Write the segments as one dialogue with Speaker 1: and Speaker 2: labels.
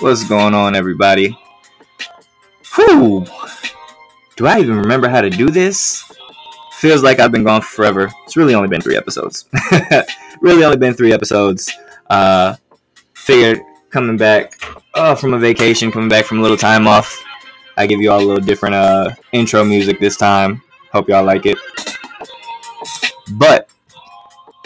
Speaker 1: What's going on, everybody? Whew. Do I even remember how to do this? Feels like I've been gone forever. It's really only been three episodes. really only been three episodes. Uh, figured coming back uh, from a vacation, coming back from a little time off, I give you all a little different uh, intro music this time. Hope y'all like it. But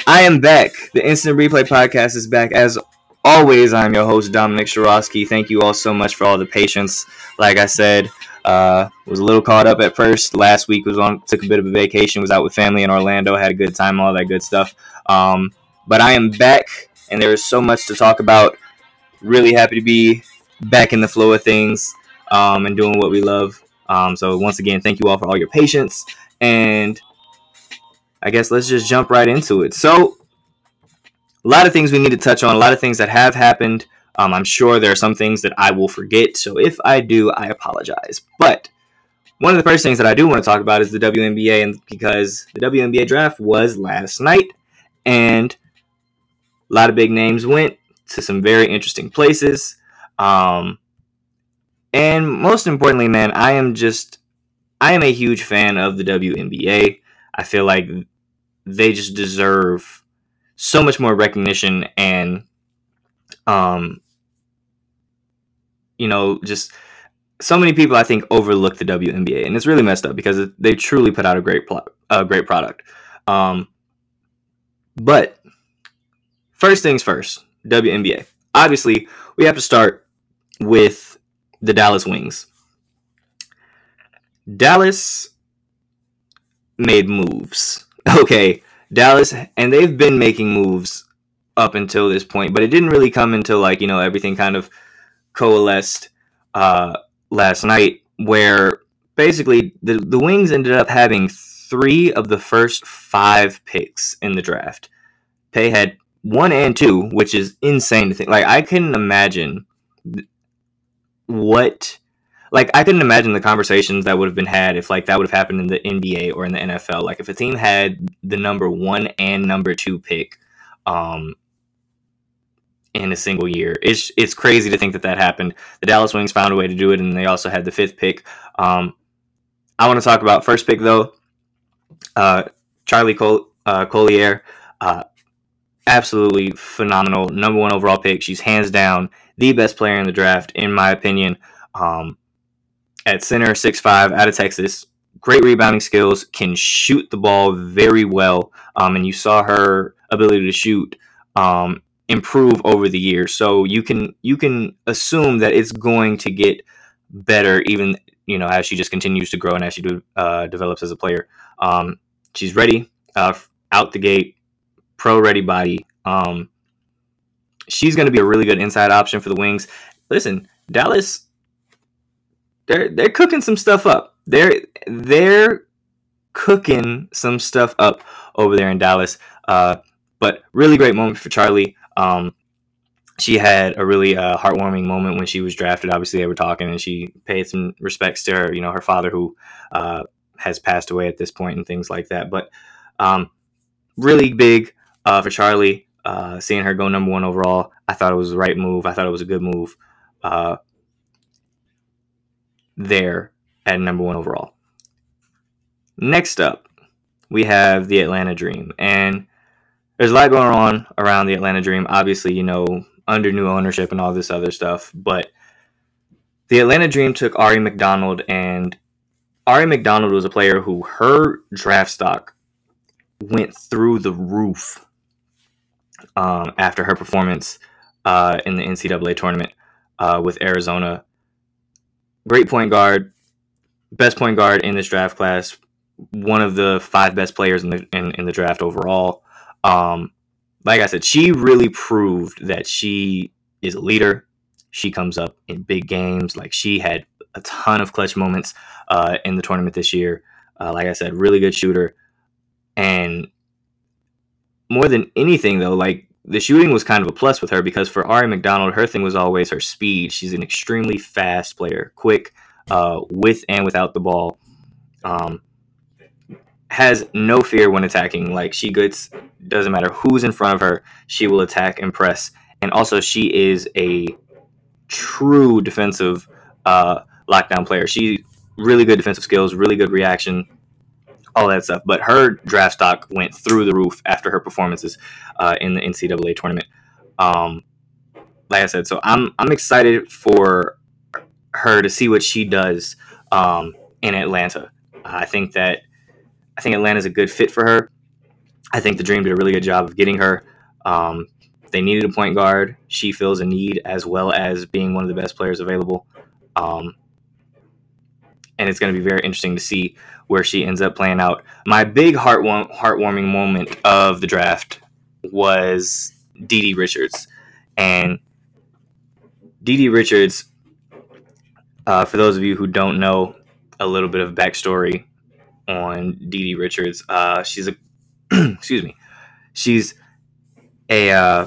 Speaker 1: I am back. The Instant Replay Podcast is back as always, I'm your host, Dominic Shirosky. Thank you all so much for all the patience. Like I said, uh, was a little caught up at first. Last week was on, took a bit of a vacation, was out with family in Orlando, had a good time, all that good stuff. Um, but I am back, and there is so much to talk about. Really happy to be back in the flow of things um, and doing what we love. Um, so once again, thank you all for all your patience, and I guess let's just jump right into it. So a lot of things we need to touch on, a lot of things that have happened. Um, I'm sure there are some things that I will forget. So if I do, I apologize. But one of the first things that I do want to talk about is the WNBA, and because the WNBA draft was last night, and a lot of big names went to some very interesting places. Um, and most importantly, man, I am just I am a huge fan of the WNBA. I feel like they just deserve so much more recognition and um you know just so many people I think overlook the WNBA and it's really messed up because they truly put out a great plot a great product. Um but first things first, WNBA. Obviously, we have to start with the Dallas Wings. Dallas made moves. Okay, Dallas, and they've been making moves up until this point, but it didn't really come until like you know everything kind of coalesced uh, last night, where basically the the Wings ended up having three of the first five picks in the draft. They had one and two, which is insane to think. Like I couldn't imagine what like I couldn't imagine the conversations that would have been had if like that would have happened in the NBA or in the NFL. Like if a team had the number one and number two pick, um, in a single year, it's it's crazy to think that that happened. The Dallas Wings found a way to do it, and they also had the fifth pick. Um, I want to talk about first pick though. Uh, Charli Col- uh, Collier, uh, absolutely phenomenal, number one overall pick. She's hands down the best player in the draft, in my opinion. Um, at center, six five, out of Texas. Great rebounding skills, can shoot the ball very well, um, and you saw her ability to shoot um, improve over the years. So you can you can assume that it's going to get better, even you know as she just continues to grow and as she do, uh, develops as a player. Um, she's ready uh, out the gate, pro ready body. Um, she's going to be a really good inside option for the Wings. Listen, Dallas they're they're cooking some stuff up. They're they're cooking some stuff up over there in Dallas. Uh, but really great moment for Charli. Um, she had a really uh, heartwarming moment when she was drafted. Obviously, they were talking, and she paid some respects to her, you know, her father who uh, has passed away at this point, and things like that. But um, really big uh, for Charli, Uh, seeing her go number one overall, I thought it was the right move. I thought it was a good move. Uh, there at number one overall. Next up, we have the Atlanta Dream. And there's a lot going on around the Atlanta Dream. Obviously, you know, under new ownership and all this other stuff. But the Atlanta Dream took Aari McDonald, and Aari McDonald was a player who her draft stock went through the roof um, after her performance uh, in the NCAA tournament uh, with Arizona great point guard, best point guard in this draft class, one of the five best players in the in, in the draft overall. Um, like I said, she really proved that she is a leader. She comes up in big games. Like she had a ton of clutch moments uh, in the tournament this year. Uh, like I said, really good shooter. And more than anything, though, like the shooting was kind of a plus with her because for Aari McDonald, her thing was always her speed. She's an extremely fast player, quick, uh, with and without the ball. Um, has no fear when attacking. Like she gets, doesn't matter who's in front of her, she will attack and press. And also, she is a true defensive uh, lockdown player. She really good defensive skills, really good reaction, all that stuff. But her draft stock went through the roof after her performances uh, in the NCAA tournament. Um, like I said, so I'm I'm excited for her to see what she does um, in Atlanta. I think that I think Atlanta's a good fit for her. I think the Dream did a really good job of getting her. Um, they needed a point guard. She feels a need as well as being one of the best players available. Um, and it's going to be very interesting to see where she ends up playing out. My big heart heartwarming moment of the draft was DiDi Richards, and DiDi Richards. Uh, for those of you who don't know a little bit of backstory on DiDi Richards, uh, she's a excuse me, she's a uh,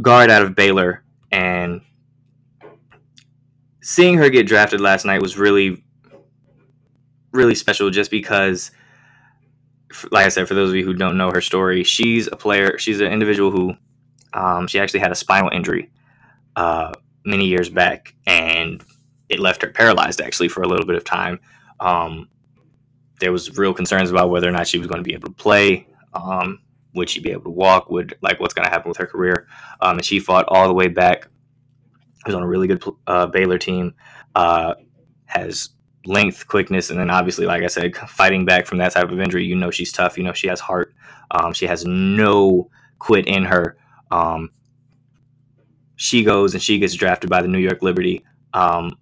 Speaker 1: guard out of Baylor, and seeing her get drafted last night was really really special just because like I said, for those of you who don't know her story, she's a player. She's an individual who um, she actually had a spinal injury uh, many years back, and it left her paralyzed actually for a little bit of time. Um, there was real concerns about whether or not she was going to be able to play. Um, would she be able to walk? Would like what's going to happen with her career? Um, and she fought all the way back. Was on a really good uh, Baylor team. Uh, has length, quickness, and then obviously, like I said, fighting back from that type of injury. You know she's tough. You know she has heart. Um, she has no quit in her. Um, she goes and she gets drafted by the New York Liberty um,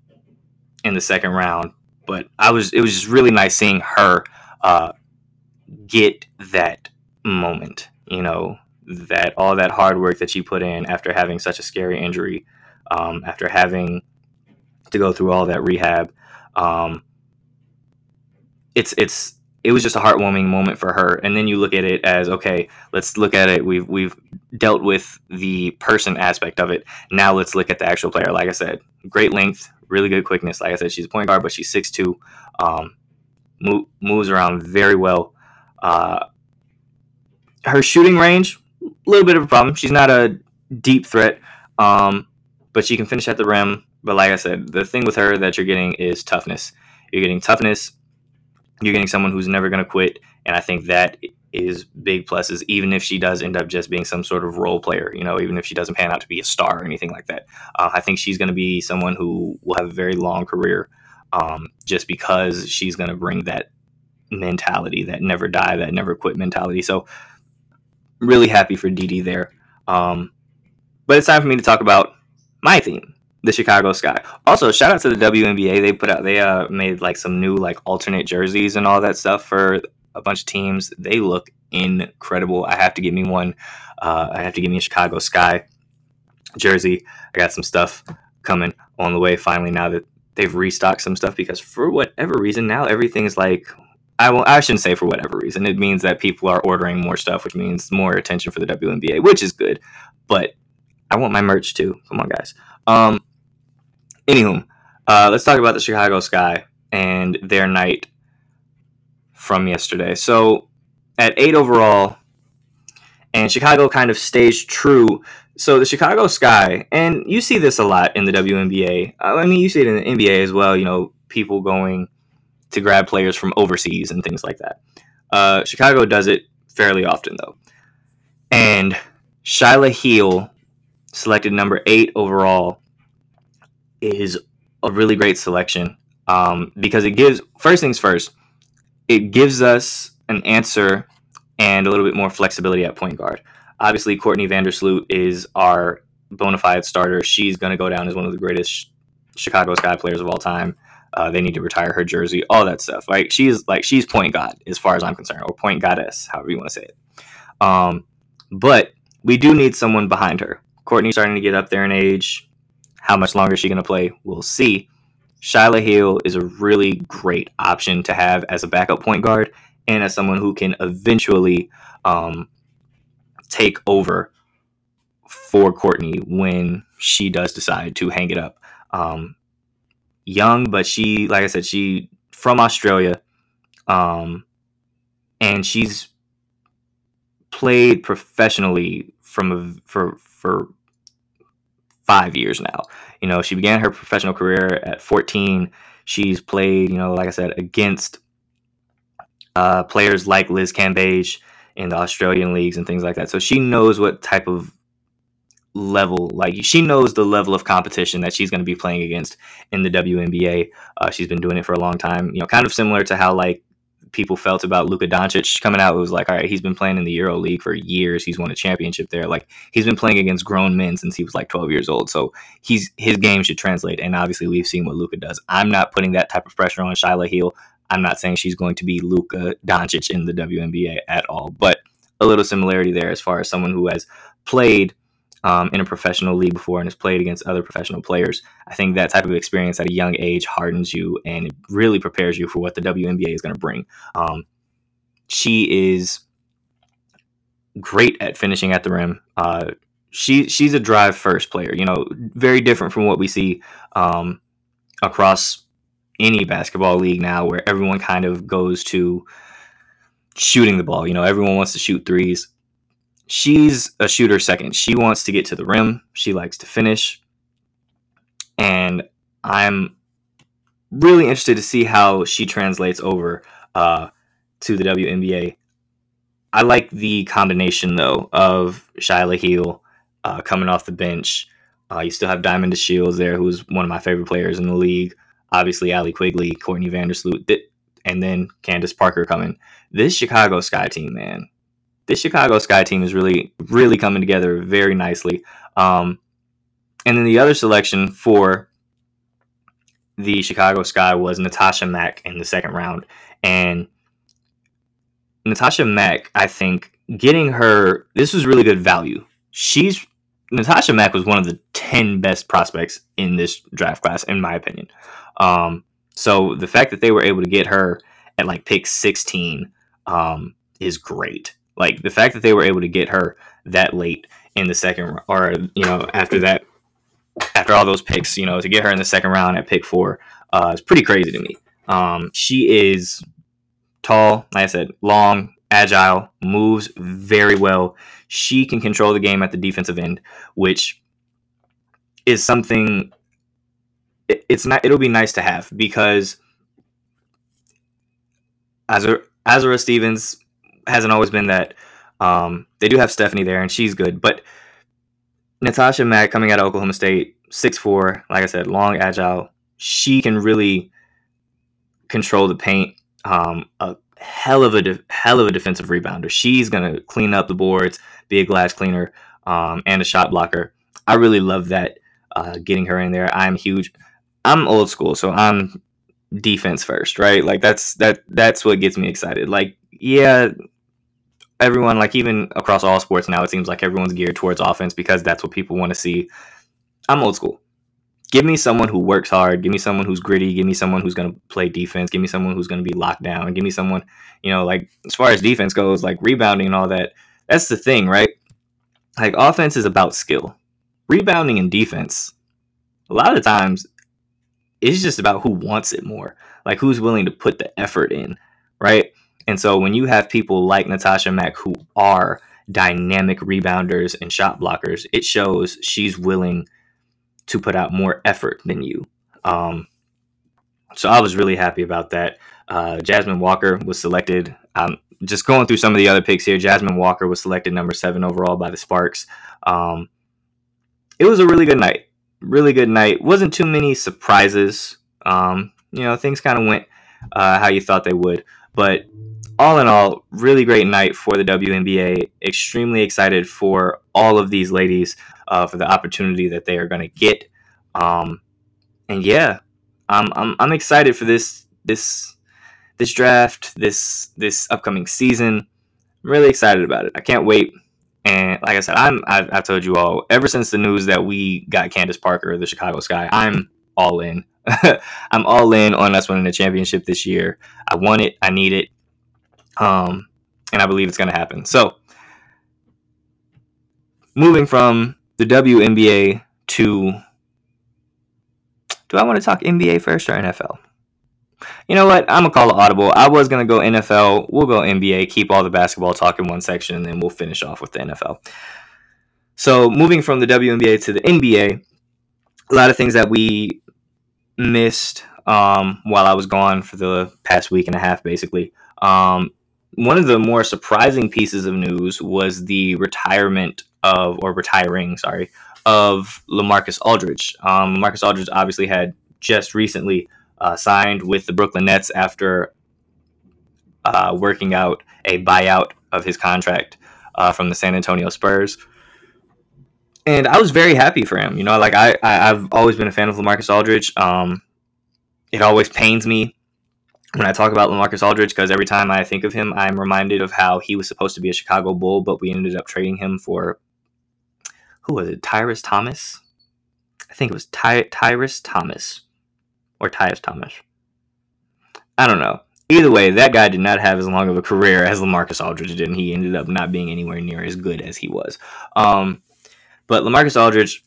Speaker 1: in the second round. But I was it was just really nice seeing her uh, get that moment. You know that all that hard work that she put in after having such a scary injury, um, after having to go through all that rehab um, it's it's it was just a heartwarming moment for her. And then you look at it as okay, let's look at it. We've we've dealt with the person aspect of it. Now let's look at the actual player. Like I said, great length, really good quickness. Like I said, she's a point guard, but she's six two. Um, move, moves around very well. Uh, her shooting range, a little bit of a problem. She's not a deep threat, um, but she can finish at the rim. But like I said, the thing with her that you're getting is toughness. You're getting toughness. You're getting someone who's never going to quit, and I think that is big pluses. Even if she does end up just being some sort of role player, you know, even if she doesn't pan out to be a star or anything like that, uh, I think she's going to be someone who will have a very long career, um, just because she's going to bring that mentality, that never die, that never quit mentality. So, really happy for DiDi there. Um, but it's time for me to talk about my theme the Chicago Sky. Also, shout out to the WNBA. They put out they uh made like some new like alternate jerseys and all that stuff for a bunch of teams. They look incredible. I have to get me one. Uh, I have to get me a Chicago Sky jersey. I got some stuff coming on the way finally now that they've restocked some stuff because for whatever reason now everything is like I will I shouldn't say for whatever reason. It means that people are ordering more stuff, which means more attention for the WNBA, which is good. But I want my merch too. Come on, guys. Um, Anywho, uh, let's talk about the Chicago Sky and their night from yesterday. So at eight overall, and Chicago kind of stays true. So the Chicago Sky, and you see this a lot in the WNBA. Uh, I mean, you see it in the NBA as well. You know, people going to grab players from overseas and things like that. Uh, Chicago does it fairly often though, and Shyla Heal, selected number eight overall is a really great selection um, because it gives first things first it gives us an answer and a little bit more flexibility at point guard. Obviously courtney vandersloot is our bona fide starter. She's going to go down as one of the greatest chicago sky players of all time. Uh, they need to retire her jersey all that stuff like she's like she's point god as far as i'm concerned or point goddess however you want to say it. Um, but we do need someone behind her. Courtney's starting to get up there in age how much longer is she going to play? We'll see. Shyla Heal is a really great option to have as a backup point guard and as someone who can eventually um, take over for Courtney when she does decide to hang it up. Um, young, but she, like I said, she from Australia, um, and she's played professionally from a, for for five years now. You know, she began her professional career at 14. She's played, you know, like I said, against uh, players like Liz Cambage in the Australian leagues and things like that. So she knows what type of level, like she knows the level of competition that she's going to be playing against in the WNBA. Uh, she's been doing it for a long time. You know, kind of similar to how like people felt about Luka Doncic coming out. It was like, all right, he's been playing in the Euro League for years. He's won a championship there. Like he's been playing against grown men since he was like 12 years old. So he's his game should translate. And obviously, we've seen what Luka does. I'm not putting that type of pressure on Shyla Heal. I'm not saying she's going to be Luka Doncic in the WNBA at all, but a little similarity there as far as someone who has played um, in a professional league before and has played against other professional players. I think that type of experience at a young age hardens you and it really prepares you for what the WNBA is going to bring. Um, she is great at finishing at the rim. Uh, she she's a drive first player. You know, very different from what we see um, across any basketball league now, where everyone kind of goes to shooting the ball. You know, everyone wants to shoot threes she's a shooter second. She wants to get to the rim. She likes to finish. And I'm really interested to see how she translates over uh, to the WNBA. I like the combination though of Shyla Heal uh, coming off the bench. Uh, you still have Diamond DeShields there, who's one of my favorite players in the league. Obviously, Allie Quigley, Courtney Vandersloot, and then Candace Parker coming. This Chicago Sky team, man, this Chicago Sky team is really, really coming together very nicely. Um, and then the other selection for the Chicago Sky was Natasha Mack in the second round. And Natasha Mack, I think, getting her, this was really good value. She's, Natasha Mack was one of the 10 best prospects in this draft class, in my opinion. Um, so the fact that they were able to get her at like pick 16 um, is great. Like the fact that they were able to get her that late in the second, or you know, after that, after all those picks, you know, to get her in the second round at pick four, uh, is pretty crazy to me. Um, she is tall, like I said, long, agile, moves very well. She can control the game at the defensive end, which is something. it's not. It'll be nice to have because Azura, Azura Stevens hasn't always been that. Um, they do have Stephanie there, and she's good. But Natasha Mack coming out of Oklahoma State, six four, like I said, long, agile. She can really control the paint. Um, a hell of a de- hell of a defensive rebounder. She's gonna clean up the boards, be a glass cleaner, um, and a shot blocker. I really love that. Uh, getting her in there, I'm huge. I'm old school, so I'm defense first, right? Like that's that that's what gets me excited. Like, yeah, everyone, like even across all sports now, it seems like everyone's geared towards offense because that's what people want to see. I'm old school. Give me someone who works hard. Give me someone who's gritty. Give me someone who's going to play defense. Give me someone who's going to be locked down. Give me someone, you know, like as far as defense goes, like rebounding and all that. That's the thing, right? Like offense is about skill. Rebounding and defense, a lot of times, it's just about who wants it more. Like who's willing to put the effort in, right? And so when you have people like Natasha Mack who are dynamic rebounders and shot blockers, it shows she's willing to put out more effort than you. Um, so I was really happy about that. Uh, Jasmine Walker was selected. Um, just going through some of the other picks here, Jasmine Walker was selected number seven overall by the Sparks. Um, it was a really good night. Really good night. Wasn't too many surprises. Um, you know, things kind of went uh, how you thought they would. But all in all, really great night for the WNBA. Extremely excited for all of these ladies uh, for the opportunity that they are going to get. Um, and yeah, I'm, I'm I'm excited for this this this draft, this this upcoming season. I'm really excited about it. I can't wait. And like I said, I'm I've, I've told you all ever since the news that we got Candace Parker, the Chicago Sky. I'm all in. I'm all in on us winning the championship this year. I want it. I need it. Um, and I believe it's going to happen. So, moving from the WNBA to. Do I want to talk NBA first or NFL? You know what? I'm gonna call it audible. I was gonna go NFL. We'll go NBA. Keep all the basketball talk in one section, and then we'll finish off with the NFL. So moving from the WNBA to the NBA, a lot of things that we missed um, while I was gone for the past week and a half, basically. Um, one of the more surprising pieces of news was the retirement of, or retiring, sorry, of Lamarcus Aldridge. Um, Aldridge obviously had just recently uh, signed with the Brooklyn Nets after uh, working out a buyout of his contract uh, from the San Antonio Spurs. And I was very happy for him. You know, like I, I have always been a fan of Lamarcus Aldridge. Um, it always pains me when I talk about Lamarcus Aldridge because every time I think of him, I'm reminded of how he was supposed to be a Chicago Bull, but we ended up trading him for who was it? Tyrus Thomas. I think it was Ty- Tyrus Thomas or Tyus Thomas. I don't know. Either way, that guy did not have as long of a career as Lamarcus Aldridge did, and he ended up not being anywhere near as good as he was. Um, but Lamarcus Aldridge,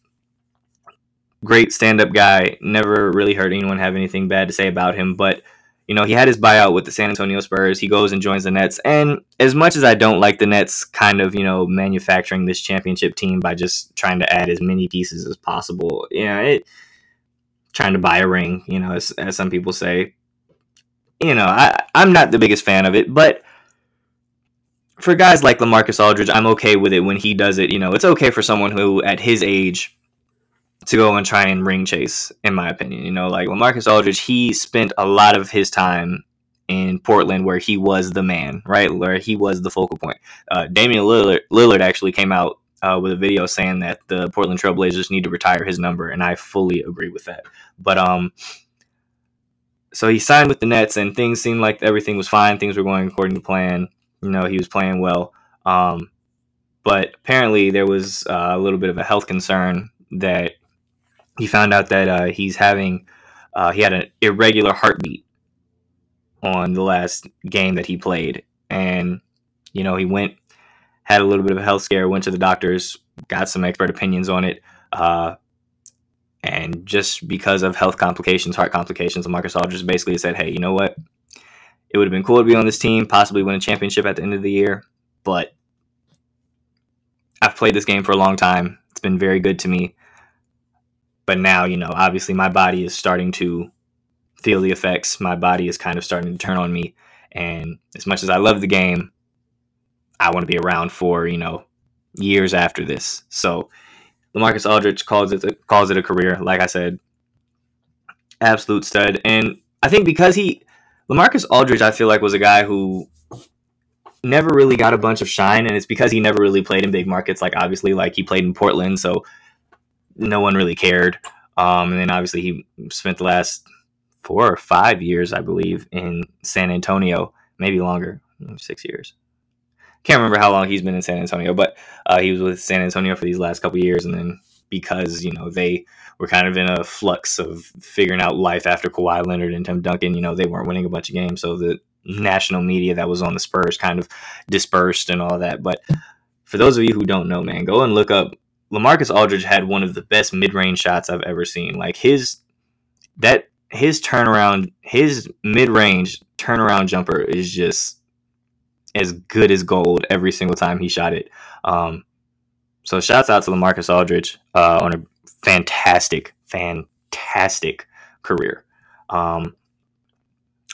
Speaker 1: great stand-up guy. Never really heard anyone have anything bad to say about him. But you know, he had his buyout with the San Antonio Spurs. He goes and joins the Nets. And as much as I don't like the Nets, kind of you know manufacturing this championship team by just trying to add as many pieces as possible, you know, it trying to buy a ring, you know, as, as some people say. You know, I, I'm not the biggest fan of it, but for guys like Lamarcus Aldridge, I'm okay with it when he does it. You know, it's okay for someone who, at his age, to go and try and ring chase, in my opinion. You know, like Lamarcus Aldridge, he spent a lot of his time in Portland where he was the man, right? Where he was the focal point. Uh, Damian Lillard, Lillard actually came out uh, with a video saying that the Portland Trailblazers need to retire his number, and I fully agree with that. But um, so he signed with the Nets, and things seemed like everything was fine. Things were going according to plan. You know, he was playing well. Um, but apparently, there was uh, a little bit of a health concern that he found out that uh, he's having uh, he had an irregular heartbeat on the last game that he played, and you know he went had a little bit of a health scare, went to the doctors, got some expert opinions on it. Uh, and just because of health complications, heart complications, Marcus Aldridge basically said, hey, you know what? It would have been cool to be on this team, possibly win a championship at the end of the year, but I've played this game for a long time. It's been very good to me. But now, you know, obviously my body is starting to feel the effects. My body is kind of starting to turn on me. And as much as I love the game, I want to be around for you know years after this. So Lamarcus Aldridge calls it a, calls it a career. Like I said, absolute stud, and I think because he Lamarcus Aldridge, I feel like was a guy who never really got a bunch of shine, and it's because he never really played in big markets. Like obviously, like he played in Portland, so no one really cared. Um, and then obviously he spent the last four or five years, I believe, in San Antonio, maybe longer, six years can't remember how long he's been in San Antonio, but uh, he was with San Antonio for these last couple years, and then because you know they were kind of in a flux of figuring out life after Kawhi Leonard and Tim Duncan, you know they weren't winning a bunch of games, so the national media that was on the Spurs kind of dispersed and all that. But for those of you who don't know, man, go and look up. Lamarcus Aldridge had one of the best mid-range shots I've ever seen. Like his that his turnaround, his mid-range turnaround jumper is just as good as gold every single time he shot it. Um, so shouts out to Lamarcus Aldridge uh, on a fantastic, fantastic career. Um,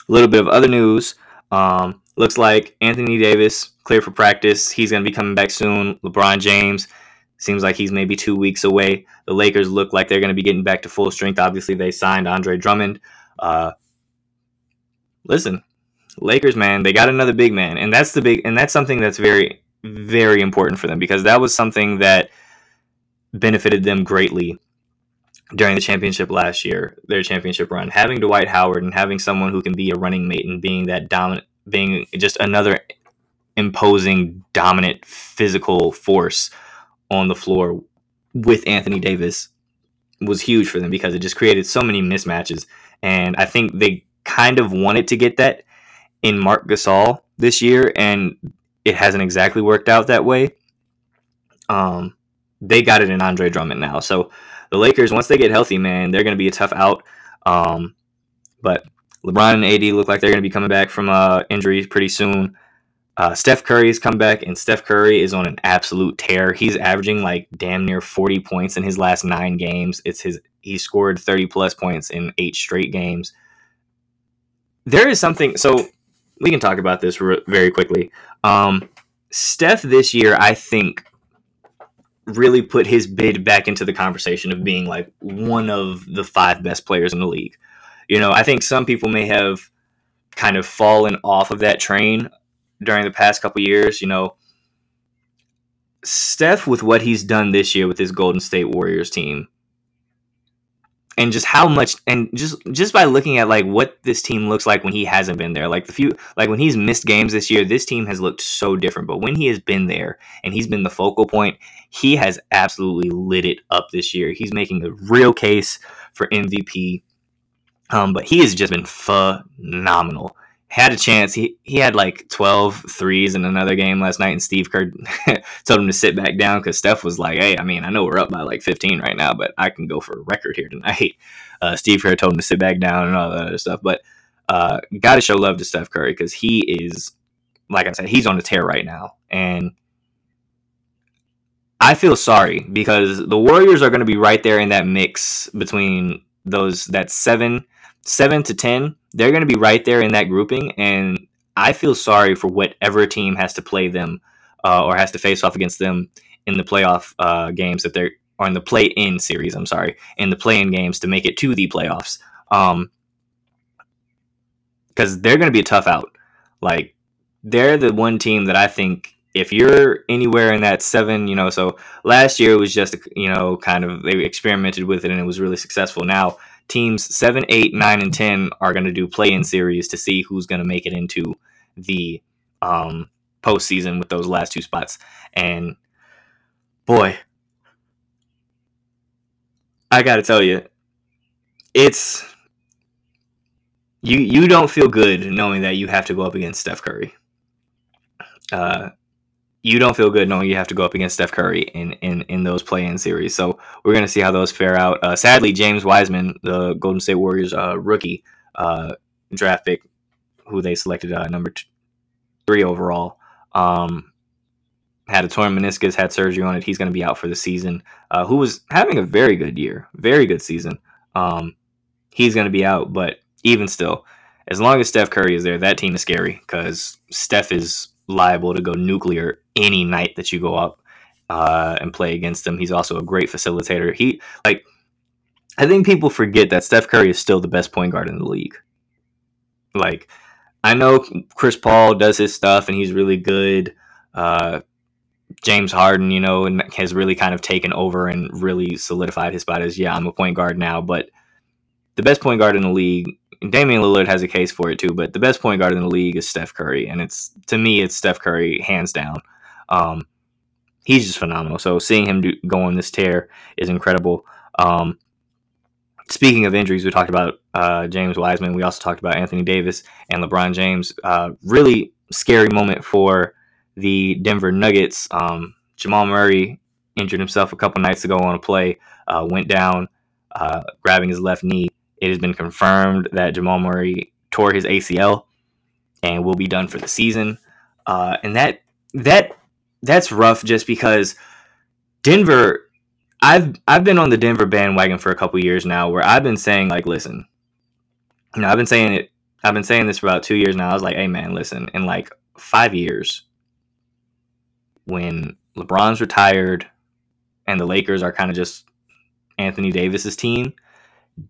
Speaker 1: a little bit of other news. Um, looks like Anthony Davis clear for practice. He's going to be coming back soon. LeBron James seems like he's maybe two weeks away. The Lakers look like they're going to be getting back to full strength. Obviously, they signed Andre Drummond. Uh, listen, Lakers, man, they got another big man, and that's the big, and that's something that's very, very important for them because that was something that benefited them greatly during the championship last year, their championship run. Having Dwight Howard and having someone who can be a running mate and being that dominant, being just another imposing, dominant physical force on the floor with Anthony Davis was huge for them because it just created so many mismatches. And I think they kind of wanted to get that in Marc Gasol this year, and it hasn't exactly worked out that way. Um, they got it in Andre Drummond now. So the Lakers, once they get healthy, man, they're going to be a tough out. Um, but LeBron and AD look like they're going to be coming back from uh, injuries pretty soon. Uh, Steph Curry's come back, and Steph Curry is on an absolute tear. He's averaging like damn near 40 points in his last nine games. It's his he scored 30 plus points in eight straight games. There is something, so we can talk about this re- very quickly. Um, Steph this year, I think, really put his bid back into the conversation of being like one of the five best players in the league. You know, I think some people may have kind of fallen off of that train during the past couple years. You know, Steph with what he's done this year with his Golden State Warriors team, and just how much, and just just by looking at like what this team looks like when he hasn't been there, like the few, like when he's missed games this year, this team has looked so different. But when he has been there and he's been the focal point, he has absolutely lit it up this year. He's making a real case for MVP. Um, but he has just been phenomenal had a chance. He he had like 12 threes in another game last night, and Steve Kerr told him to sit back down because Steph was like, "Hey, I mean, I know we're up by like 15 right now, but I can go for a record here tonight." Uh, Steve Kerr told him to sit back down and all that other stuff, but uh, got to show love to Steph Curry because he is, like I said, he's on a tear right now, and I feel sorry because the Warriors are going to be right there in that mix between those that seven seven to ten they're going to be right there in that grouping, and I feel sorry for whatever team has to play them uh, or has to face off against them in the playoff uh, games that they're or in the play-in series. I'm sorry, in the play-in games to make it to the playoffs, because um, they're going to be a tough out. Like they're the one team that I think if you're anywhere in that seven, you know, so last year it was just, you know, kind of they experimented with it and it was really successful. Now teams seven, eight, nine, and ten are going to do play-in series to see who's going to make it into the um, postseason with those last two spots. And boy, I got to tell you, it's you. You don't feel good knowing that you have to go up against Steph Curry. Uh, you don't feel good knowing you have to go up against Steph Curry in in, in those play-in series. So we're gonna see how those fare out. Uh, sadly, James Wiseman, the Golden State Warriors uh, rookie uh, draft pick, who they selected uh, number three overall, um, had a torn meniscus, had surgery on it. He's to be out for the season. Uh, who was having a very good year, very good season. Um, he's to be out, but even still, as long as Steph Curry is there, that team is scary because Steph is liable to go nuclear any night that you go up uh, and play against him. He's also a great facilitator. He like I think people forget that Steph Curry is still the best point guard in the league. Like I know Chris Paul does his stuff and he's really good. Uh, James Harden, you know, and has really kind of taken over and really solidified his spot as yeah, I'm a point guard now. But the best point guard in the league Damian Lillard has a case for it too, but the best point guard in the league is Steph Curry, and it's to me it's Steph Curry hands down. Um, he's just phenomenal. So seeing him do, go on this tear is incredible. Um, speaking of injuries, we talked about uh, James Wiseman. We also talked about Anthony Davis and LeBron James. Uh, really scary moment for the Denver Nuggets. Um, Jamal Murray injured himself a couple nights ago on a play, uh, went down, uh, grabbing his left knee. It has been confirmed that Jamal Murray tore his ACL and will be done for the season. Uh, and that that that's rough just because Denver I've I've been on the Denver bandwagon for a couple years now where I've been saying like listen you know I've been saying it I've been saying this for about 2 years now. I was like hey man listen in like 5 years when LeBron's retired and the Lakers are kind of just Anthony Davis's team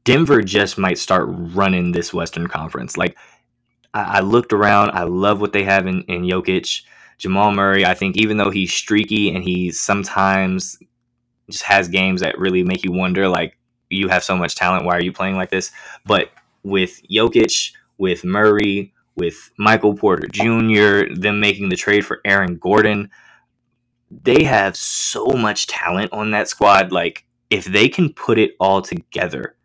Speaker 1: Denver just might start running this Western Conference. Like I, I looked around, I love what they have in, in Jokic, Jamal Murray. I think even though he's streaky and he sometimes just has games that really make you wonder, like you have so much talent, why are you playing like this? But with Jokic, with Murray, with Michael Porter Jr., them making the trade for Aaron Gordon, they have so much talent on that squad. Like if they can put it all together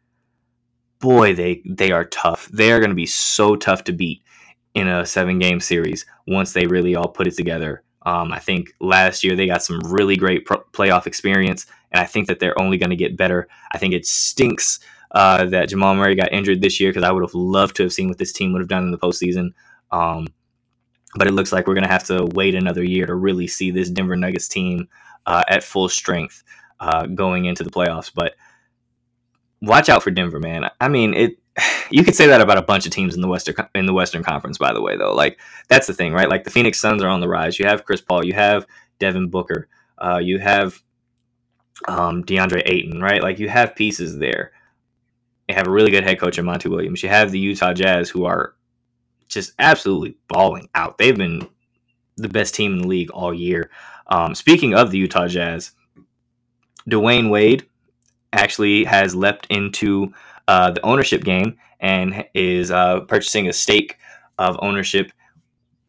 Speaker 1: boy, they they are tough. They are going to be so tough to beat in a seven game series once they really all put it together. Um, I think last year they got some really great pro- playoff experience, and I think that they're only going to get better. I think it stinks uh, that Jamal Murray got injured this year because I would have loved to have seen what this team would have done in the postseason. Um, but it looks like we're going to have to wait another year to really see this Denver Nuggets team uh, at full strength uh, going into the playoffs. But watch out for Denver, man. I mean, it. You could say that about a bunch of teams in the Western in the Western Conference, by the way. Though, like that's the thing, right? Like the Phoenix Suns are on the rise. You have Chris Paul. You have Devin Booker. Uh, you have um, DeAndre Ayton, right? Like you have pieces there. You have a really good head coach in Monty Williams. You have the Utah Jazz, who are just absolutely balling out. They've been the best team in the league all year. Um, speaking of the Utah Jazz, Dwyane Wade actually has leapt into uh, the ownership game and is uh, purchasing a stake of ownership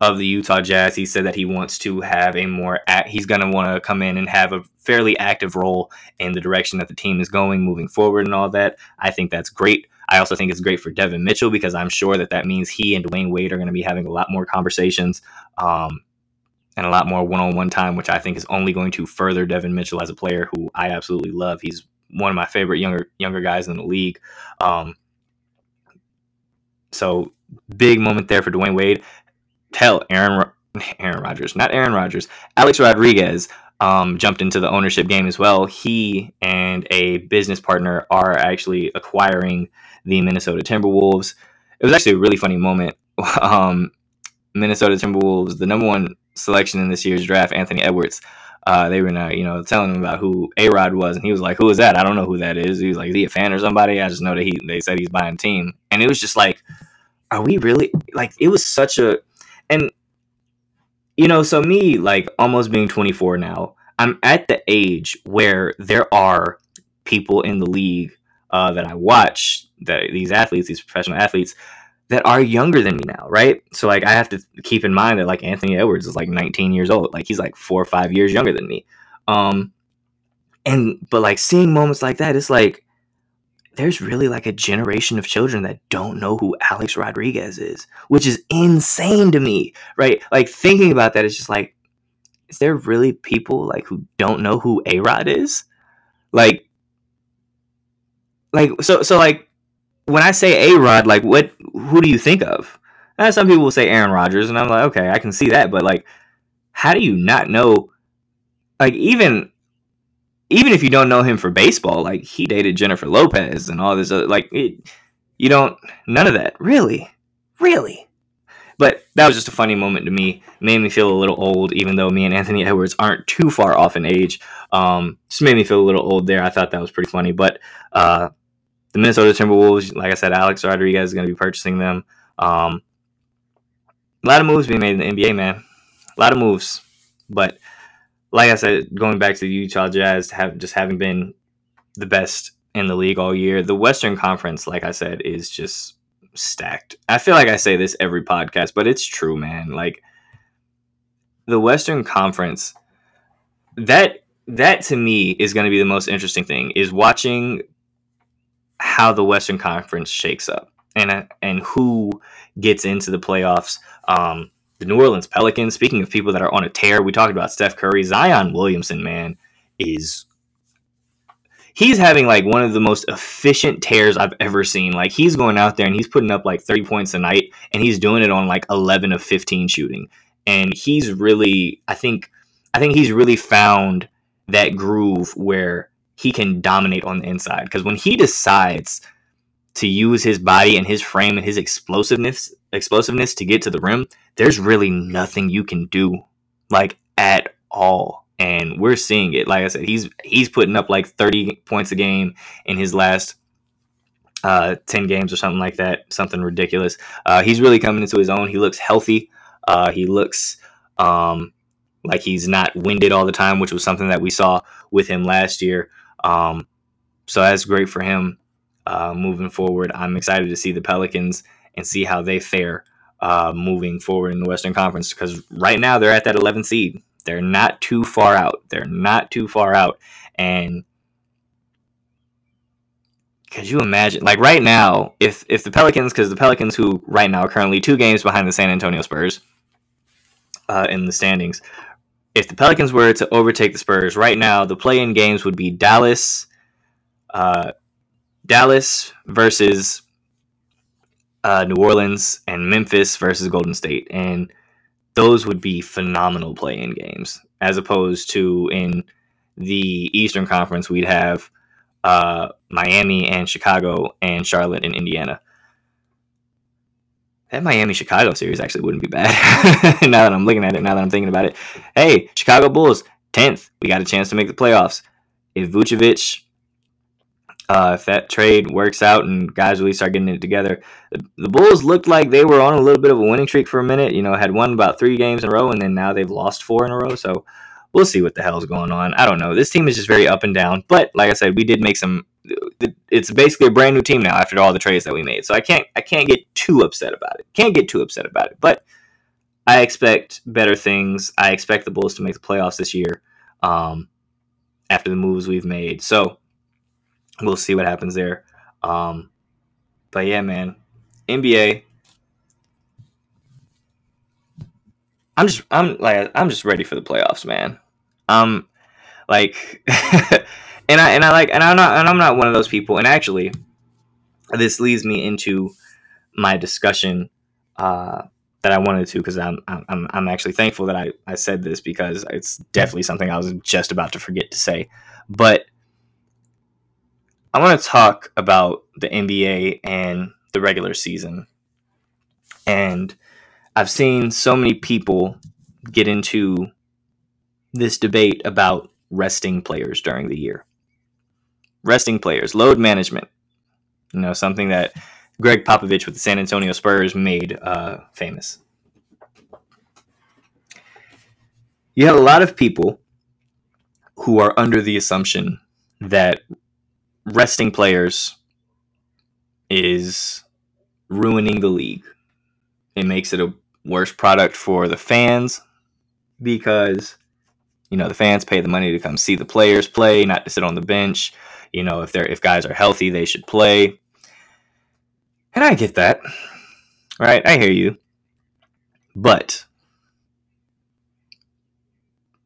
Speaker 1: of the Utah Jazz. He said that he wants to have a more, act, he's going to want to come in and have a fairly active role in the direction that the team is going moving forward and all that. I think that's great. I also think it's great for Devin Mitchell because I'm sure that that means he and Dwyane Wade are going to be having a lot more conversations um, and a lot more one-on-one time, which I think is only going to further Devin Mitchell as a player who I absolutely love. He's one of my favorite younger younger guys in the league. Um, so big moment there for Dwyane Wade. Tell Aaron Aaron Rodgers, not Aaron Rodgers, Alex Rodriguez um, jumped into the ownership game as well. He and a business partner are actually acquiring the Minnesota Timberwolves. It was actually a really funny moment. Um, Minnesota Timberwolves, the number one selection in this year's draft, Anthony Edwards. Uh, they were, uh, you know, telling him about who A Rod was, and he was like, "Who is that? I don't know who that is." He was like, "Is he a fan or somebody?" I just know that he. They said he's buying team, and it was just like, "Are we really like?" It was such a, and you know, so me like almost being 24 now, I'm at the age where there are people in the league uh, that I watch that these athletes, these professional athletes that are younger than me now, right? So like I have to keep in mind that like Anthony Edwards is like 19 years old, like he's like four or five years younger than me. Um, and but like seeing moments like that, it's like there's really like a generation of children that don't know who Alex Rodriguez is, which is insane to me, right? Like thinking about that is just like, is there really people like who don't know who A Rod is? Like, like so so like when I say A Rod, like what who do you think of? And some people will say Aaron Rodgers, and I'm like, okay, I can see that, but like, how do you not know? Like even even if you don't know him for baseball, like he dated Jennifer Lopez and all this, other, like it, you don't none of that really, really. But that was just a funny moment to me. Made me feel a little old, even though me and Anthony Edwards aren't too far off in age. Um, just made me feel a little old there. I thought that was pretty funny. But uh, the Minnesota Timberwolves, like I said, Alex Rodriguez is going to be purchasing them. Um, a lot of moves being made in the NBA, man. A lot of moves, but like I said, going back to the Utah Jazz, have just having been the best in the league all year. The Western Conference, like I said, is just stacked. I feel like I say this every podcast, but it's true, man. Like the Western Conference, that that to me is going to be the most interesting thing is watching how the Western Conference shakes up and and who gets into the playoffs. Um, the New Orleans Pelicans. Speaking of people that are on a tear, we talked about Steph Curry. Zion Williamson, man, is he's having like one of the most efficient tears I've ever seen. Like he's going out there and he's putting up like 30 points a night and he's doing it on like 11 of 15 shooting. And he's really I think I think he's really found that groove where he can dominate on the inside because when he decides to use his body and his frame and his explosiveness explosiveness to get to the rim, there's really nothing you can do like at all. And we're seeing it. Like I said, he's he's putting up like 30 points a game in his last uh, 10 games or something like that, something ridiculous. Uh, he's really coming into his own. He looks healthy. Uh, he looks um, like he's not winded all the time, which was something that we saw with him last year. Um, so that's great for him uh, moving forward. I'm excited to see the Pelicans and see how they fare uh, moving forward in the Western Conference because right now they're at that 11 seed. They're not too far out. They're not too far out. And could you imagine, like right now, if if the Pelicans, because the Pelicans, who right now are currently two games behind the San Antonio Spurs uh, in the standings, if the Pelicans were to overtake the Spurs right now, the play-in games would be Dallas, uh, Dallas versus uh, New Orleans, and Memphis versus Golden State, and those would be phenomenal play-in games. As opposed to in the Eastern Conference, we'd have uh, Miami and Chicago and Charlotte and Indiana. That Miami Chicago series actually wouldn't be bad. now that I'm looking at it, now that I'm thinking about it. Hey, Chicago Bulls, 10th. We got a chance to make the playoffs. If Vucevic, uh, if that trade works out and guys really start getting it together, the, the Bulls looked like they were on a little bit of a winning streak for a minute. You know, had won about three games in a row, and then now they've lost four in a row. So we'll see what the hell's going on. I don't know. This team is just very up and down. But like I said, we did make some. It's basically a brand new team now after all the trades that we made. So I can't I can't get too upset about it. Can't get too upset about it. But I expect better things. I expect the Bulls to make the playoffs this year. Um, after the moves we've made. So we'll see what happens there. Um, but yeah, man, NBA. I'm just I'm like I'm just ready for the playoffs, man. Um, like, and I and I like and I'm not and I'm not one of those people. And actually, this leads me into my discussion uh, that I wanted to because I'm, I'm I'm actually thankful that I I said this because it's definitely something I was just about to forget to say. But I want to talk about the NBA and the regular season. And I've seen so many people get into this debate about resting players during the year. Resting players, load management. You know, something that Gregg Popovich with the San Antonio Spurs made uh, famous. You have a lot of people who are under the assumption that resting players is ruining the league. It makes it a worse product for the fans because you know, the fans pay the money to come see the players play, not to sit on the bench. You know, if they're if guys are healthy, they should play. And I get that. Right? I hear you. But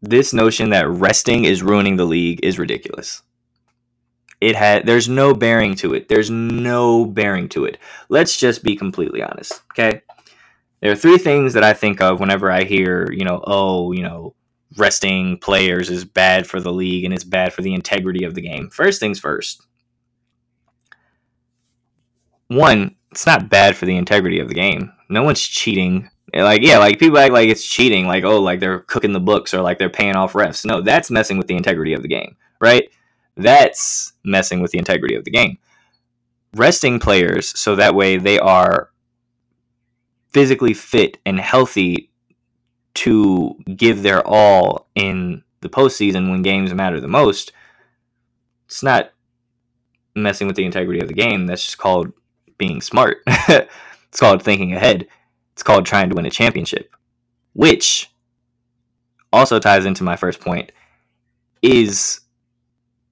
Speaker 1: this notion that resting is ruining the league is ridiculous. It had there's no bearing to it. There's no bearing to it. Let's just be completely honest, okay? There are three things that I think of whenever I hear, you know, oh, you know, resting players is bad for the league and it's bad for the integrity of the game. First things first. One, it's not bad for the integrity of the game. No one's cheating. Like, yeah, like people act like it's cheating, like, oh, like they're cooking the books or like they're paying off refs. No, that's messing with the integrity of the game, right? That's messing with the integrity of the game. Resting players so that way they are physically fit and healthy to give their all in the postseason when games matter the most, it's not messing with the integrity of the game. That's just called being smart. it's called thinking ahead. It's called trying to win a championship, which also ties into my first point is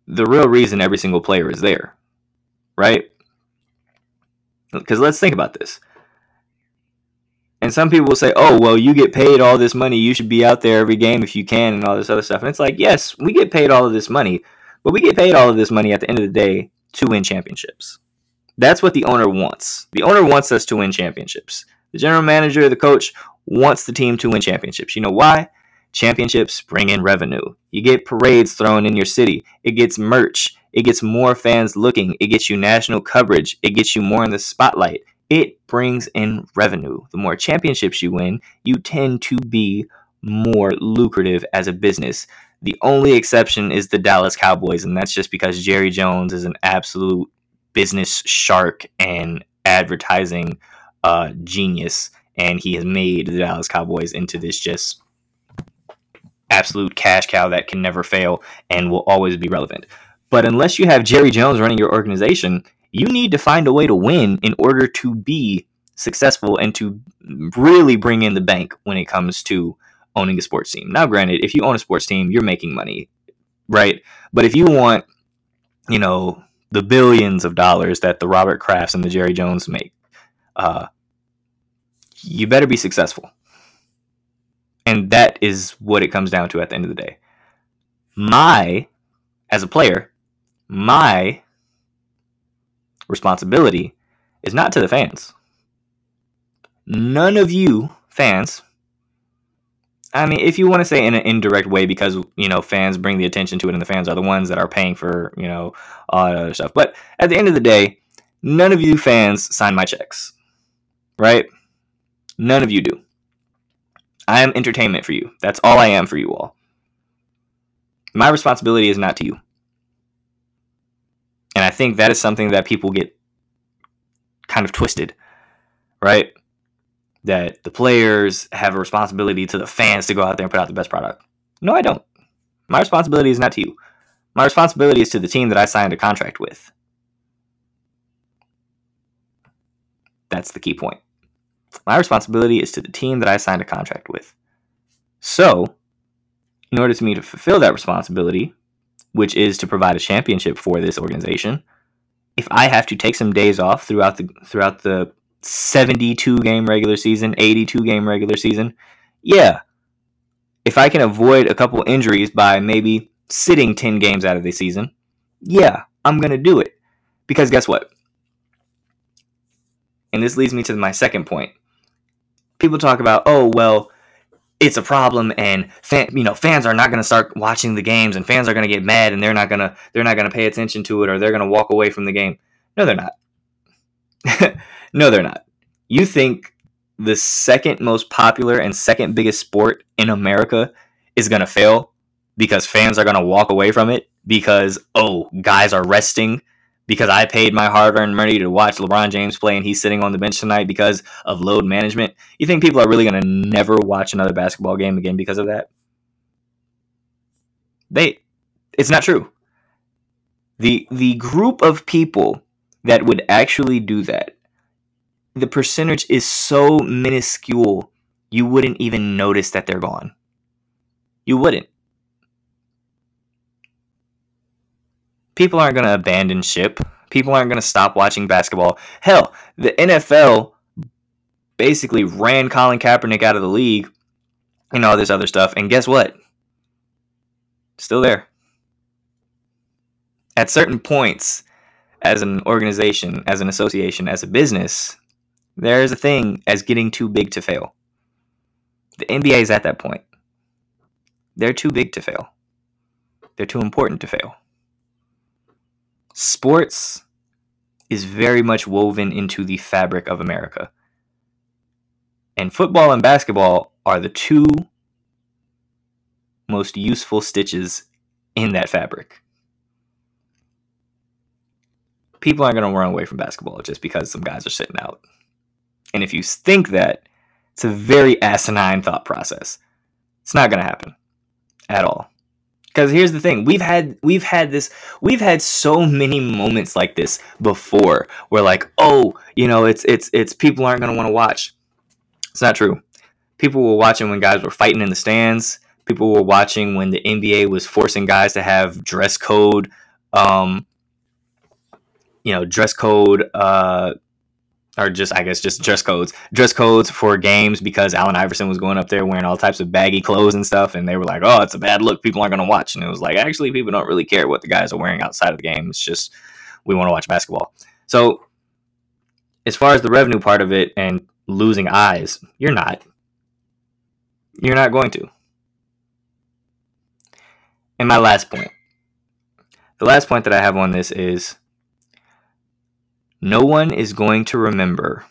Speaker 1: the real reason every single player is there, right? Because let's think about this. And some people will say, oh, well, you get paid all this money. You should be out there every game if you can, and all this other stuff. And it's like, yes, we get paid all of this money, but we get paid all of this money at the end of the day to win championships. That's what the owner wants. The owner wants us to win championships. The general manager, the coach, wants the team to win championships. You know why? Championships bring in revenue. You get parades thrown in your city, it gets merch, it gets more fans looking, it gets you national coverage, it gets you more in the spotlight it brings in revenue. The more championships you win, you tend to be more lucrative as a business. The only exception is the Dallas Cowboys, and that's just because Jerry Jones is an absolute business shark and advertising uh, genius, and he has made the Dallas Cowboys into this just absolute cash cow that can never fail and will always be relevant. But unless you have Jerry Jones running your organization, you need to find a way to win in order to be successful and to really bring in the bank when it comes to owning a sports team. Now, granted, if you own a sports team, you're making money, right? But if you want, you know, the billions of dollars that the Robert Krafts and the Jerry Jones make, uh, you better be successful. And that is what it comes down to at the end of the day. My, as a player, my responsibility is not to the fans. None of you fans, I mean, if you want to say in an indirect way, because you know fans bring the attention to it, and the fans are the ones that are paying for you know all that other stuff. But at the end of the day, none of you fans sign my checks, right? None of you do. I am entertainment for you. That's all I am for you all. My responsibility is not to you. And I think that is something that people get kind of twisted, right? That the players have a responsibility to the fans to go out there and put out the best product. No, I don't. My responsibility is not to you. My responsibility is to the team that I signed a contract with. That's the key point. My responsibility is to the team that I signed a contract with. So, in order for me to fulfill that responsibility, which is to provide a championship for this organization, if I have to take some days off throughout the throughout the 72 game regular season, 82 game regular season, yeah. If I can avoid a couple injuries by maybe sitting 10 games out of the season, yeah, I'm going to do it. Because guess what? And this leads me to my second point. People talk about, oh, well, it's a problem and fan, you know fans are not going to start watching the games and fans are going to get mad and they're not going to they're not going to pay attention to it or they're going to walk away from the game. No, they're not. no, they're not. You think the second most popular and second biggest sport in America is going to fail because fans are going to walk away from it because oh, guys are resting because I paid my hard earned money to watch LeBron James play and he's sitting on the bench tonight because of load management, you think people are really going to never watch another basketball game again because of that? They, it's not true. The, the group of people that would actually do that, the percentage is so minuscule, you wouldn't even notice that they're gone. You wouldn't. People aren't going to abandon ship. People aren't going to stop watching basketball. Hell, the NFL basically ran Colin Kaepernick out of the league and all this other stuff. And guess what? Still there. At certain points, as an organization, as an association, as a business, there is a thing as getting too big to fail. The NBA is at that point. They're too big to fail. They're too important to fail sports is very much woven into the fabric of America. And football and basketball are the two most useful stitches in that fabric. People aren't going to run away from basketball just because some guys are sitting out. And if you think that, it's a very asinine thought process. It's not going to happen at all. Because here's the thing: we've had we've had this we've had so many moments like this before. Where like, oh, you know, it's it's it's people aren't gonna want to watch. It's not true. People were watching when guys were fighting in the stands. People were watching when the NBA was forcing guys to have dress code, um, you know, dress code uh, or just I guess just dress codes, dress codes for games because Allen Iverson was going up there wearing all types of baggy clothes and stuff, and they were like, "Oh, it's a bad look. People aren't going to watch." And it was like, actually, people don't really care what the guys are wearing outside of the game. It's just we want to watch basketball. So, as far as the revenue part of it and losing eyes, you're not. You're not going to. And my last point. The last point that I have on this is no one is going to remember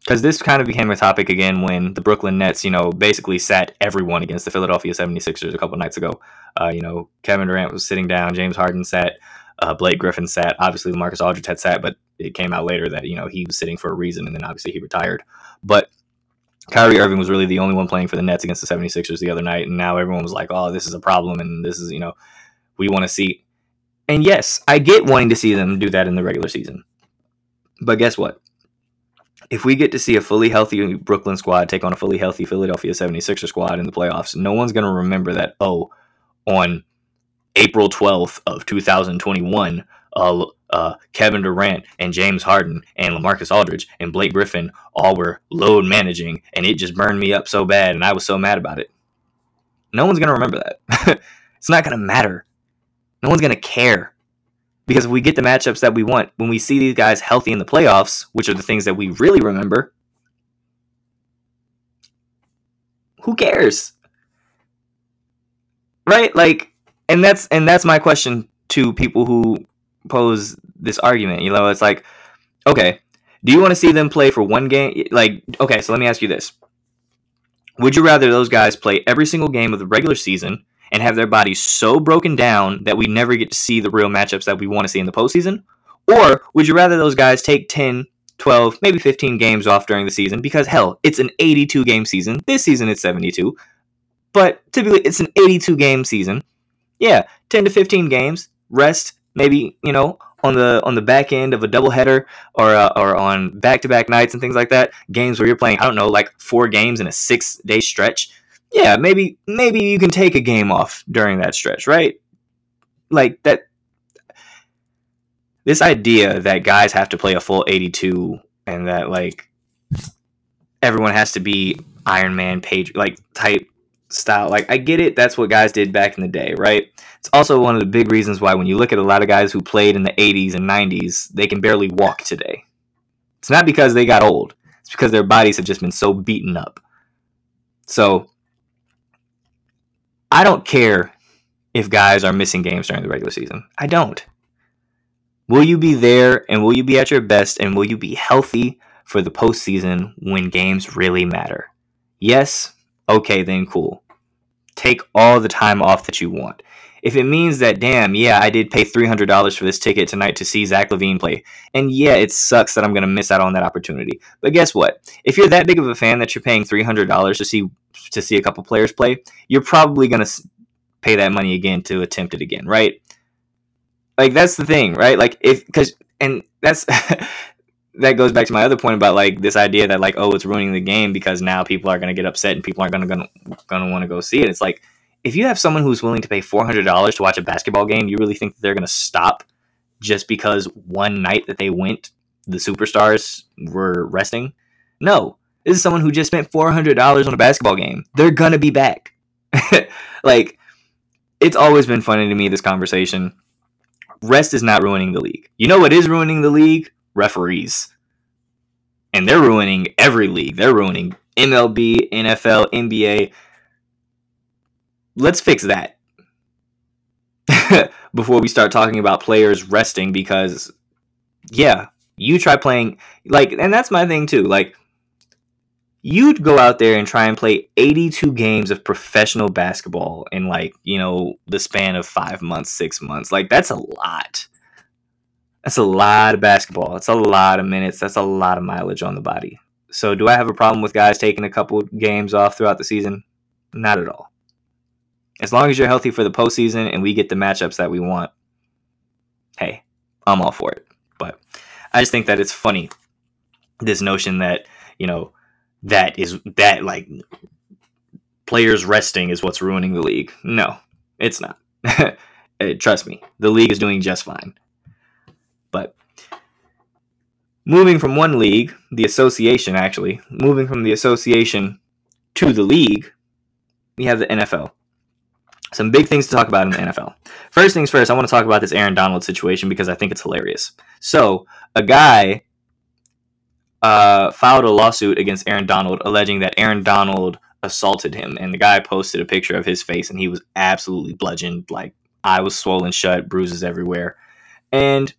Speaker 1: because this kind of became a topic again when the Brooklyn Nets, you know, basically sat everyone against the Philadelphia 76ers a couple nights ago. Uh, you know, Kevin Durant was sitting down, James Harden sat, uh, Blake Griffin sat. Obviously, Marcus Aldridge had sat, but it came out later that, you know, he was sitting for a reason, and then obviously he retired. But Kyrie Irving was really the only one playing for the Nets against the 76ers the other night, and now everyone was like, oh, this is a problem, and this is, you know, we want to see. And yes, I get wanting to see them do that in the regular season. But guess what? If we get to see a fully healthy Brooklyn squad take on a fully healthy Philadelphia 76er squad in the playoffs, no one's going to remember that, oh, on April 12th of 2021, uh, uh, Kevin Durant and James Harden and LaMarcus Aldridge and Blake Griffin all were load managing, and it just burned me up so bad, and I was so mad about it. No one's gonna remember that. it's not gonna matter. No one's gonna care. Because if we get the matchups that we want, when we see these guys healthy in the playoffs, which are the things that we really remember, who cares? Right? Like and that's and that's my question to people who pose this argument. You know, it's like, okay, do you want to see them play for one game? Like, okay, so let me ask you this. Would you rather those guys play every single game of the regular season and have their bodies so broken down that we never get to see the real matchups that we want to see in the postseason? Or would you rather those guys take 10, 12, maybe 15 games off during the season? Because hell, it's an 82 game season. This season it's 72. But typically it's an 82 game season. Yeah, 10 to 15 games, rest, maybe, you know, on the on the back end of a doubleheader or uh, or on back to back nights and things like that, games where you're playing I don't know like four games in a six day stretch. Yeah, maybe maybe you can take a game off during that stretch, right? Like that. This idea that guys have to play a full 82 and that like everyone has to be Iron Man page like type style. Like I get it, that's what guys did back in the day, right? It's also one of the big reasons why when you look at a lot of guys who played in the 80s and 90s, they can barely walk today. It's not because they got old. It's because their bodies have just been so beaten up. So I don't care if guys are missing games during the regular season. I don't. Will you be there and will you be at your best and will you be healthy for the postseason when games really matter? Yes, okay, then cool. Take all the time off that you want. If it means that, damn, yeah, I did pay $300 for this ticket tonight to see Zach LaVine play, and yeah, it sucks that I'm going to miss out on that opportunity. But guess what? If you're that big of a fan that you're paying $300 to see to see a couple players play, you're probably going to pay that money again to attempt it again, right? Like that's the thing, right? Like if cuz and that's that goes back to my other point about like this idea that like oh it's ruining the game because now people are going to get upset and people aren't going to going to want to go see it it's like if you have someone who's willing to pay $400 to watch a basketball game you really think that they're going to stop just because one night that they went the superstars were resting no this is someone who just spent $400 on a basketball game they're to be back like it's always been funny to me this conversation rest is not ruining the league you know what is ruining the league referees. And they're ruining every league. They're ruining MLB, NFL, NBA. Let's fix that. Before we start talking about players resting because yeah, you try playing like and that's my thing too. Like you'd go out there and try and play 82 games of professional basketball in like, you know, the span of 5 months, 6 months. Like that's a lot. That's a lot of basketball. That's a lot of minutes. That's a lot of mileage on the body. So, do I have a problem with guys taking a couple games off throughout the season? Not at all. As long as you're healthy for the postseason and we get the matchups that we want, hey, I'm all for it. But I just think that it's funny this notion that you know that is that like players resting is what's ruining the league. No, it's not. Eh, trust me, the league is doing just fine. But moving from one league, the association actually, moving from the association to the league, we have the NFL. Some big things to talk about in the NFL. First things first, I want to talk about this Aaron Donald situation because I think it's hilarious. So, a guy uh, filed a lawsuit against Aaron Donald alleging that Aaron Donald assaulted him. And the guy posted a picture of his face and he was absolutely bludgeoned. Like, eye was swollen shut, bruises everywhere. And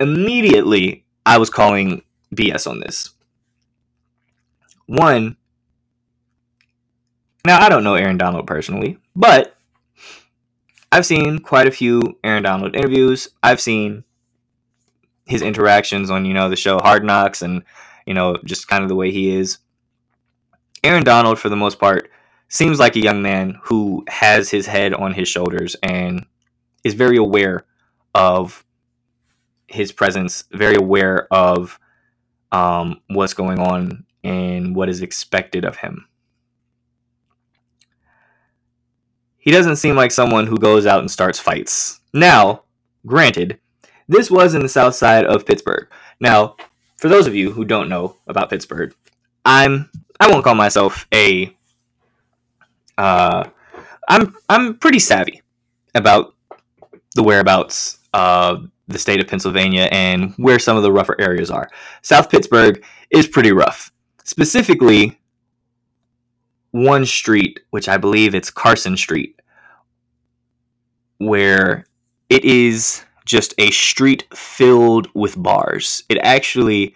Speaker 1: immediately I was calling BS on this. One, now I don't know Aaron Donald personally, but I've seen quite a few Aaron Donald interviews. I've seen his interactions on, you know, the show Hard Knocks and, you know, just kind of the way he is. Aaron Donald, for the most part, seems like a young man who has his head on his shoulders and is very aware of his presence, very aware of um, what's going on and what is expected of him. He doesn't seem like someone who goes out and starts fights. Now, granted, this was in the south side of Pittsburgh. Now, for those of you who don't know about Pittsburgh, I'm I won't call myself a uh, I'm I'm pretty savvy about the whereabouts of the state of Pennsylvania and where some of the rougher areas are. South Pittsburgh is pretty rough. Specifically, one street, which I believe it's Carson Street, where it is just a street filled with bars. It actually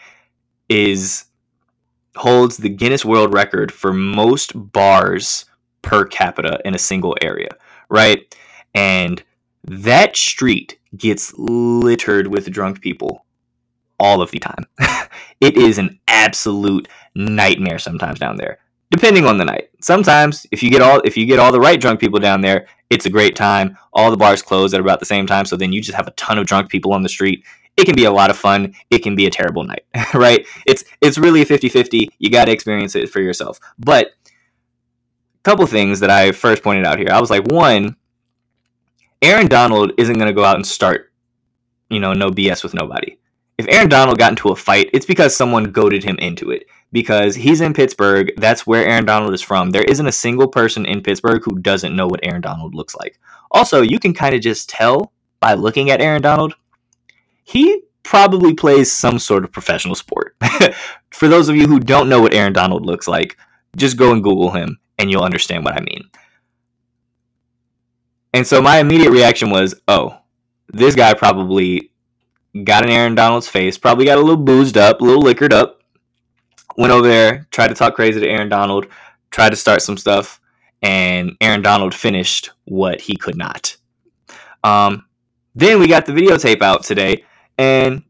Speaker 1: is holds the Guinness World Record for most bars per capita in a single area, right? And that street gets littered with drunk people all of the time. it is an absolute nightmare sometimes down there depending on the night. Sometimes if you get all if you get all the right drunk people down there, it's a great time. All the bars close at about the same time, so then you just have a ton of drunk people on the street. It can be a lot of fun. It can be a terrible night, right? It's it's really a 50-50. You got to experience it for yourself. But a couple things that I first pointed out here. I was like, one, Aaron Donald isn't going to go out and start, you know, no BS with nobody. If Aaron Donald got into a fight, it's because someone goaded him into it because he's in Pittsburgh. That's where Aaron Donald is from. There isn't a single person in Pittsburgh who doesn't know what Aaron Donald looks like. Also, you can kind of just tell by looking at Aaron Donald, he probably plays some sort of professional sport. For those of you who don't know what Aaron Donald looks like, just go and Google him and you'll understand what I mean. And so my immediate reaction was, oh, this guy probably got in Aaron Donald's face, probably got a little boozed up, a little liquored up, went over there, tried to talk crazy to Aaron Donald, tried to start some stuff, and Aaron Donald finished what he could not. Um, then we got the videotape out today, and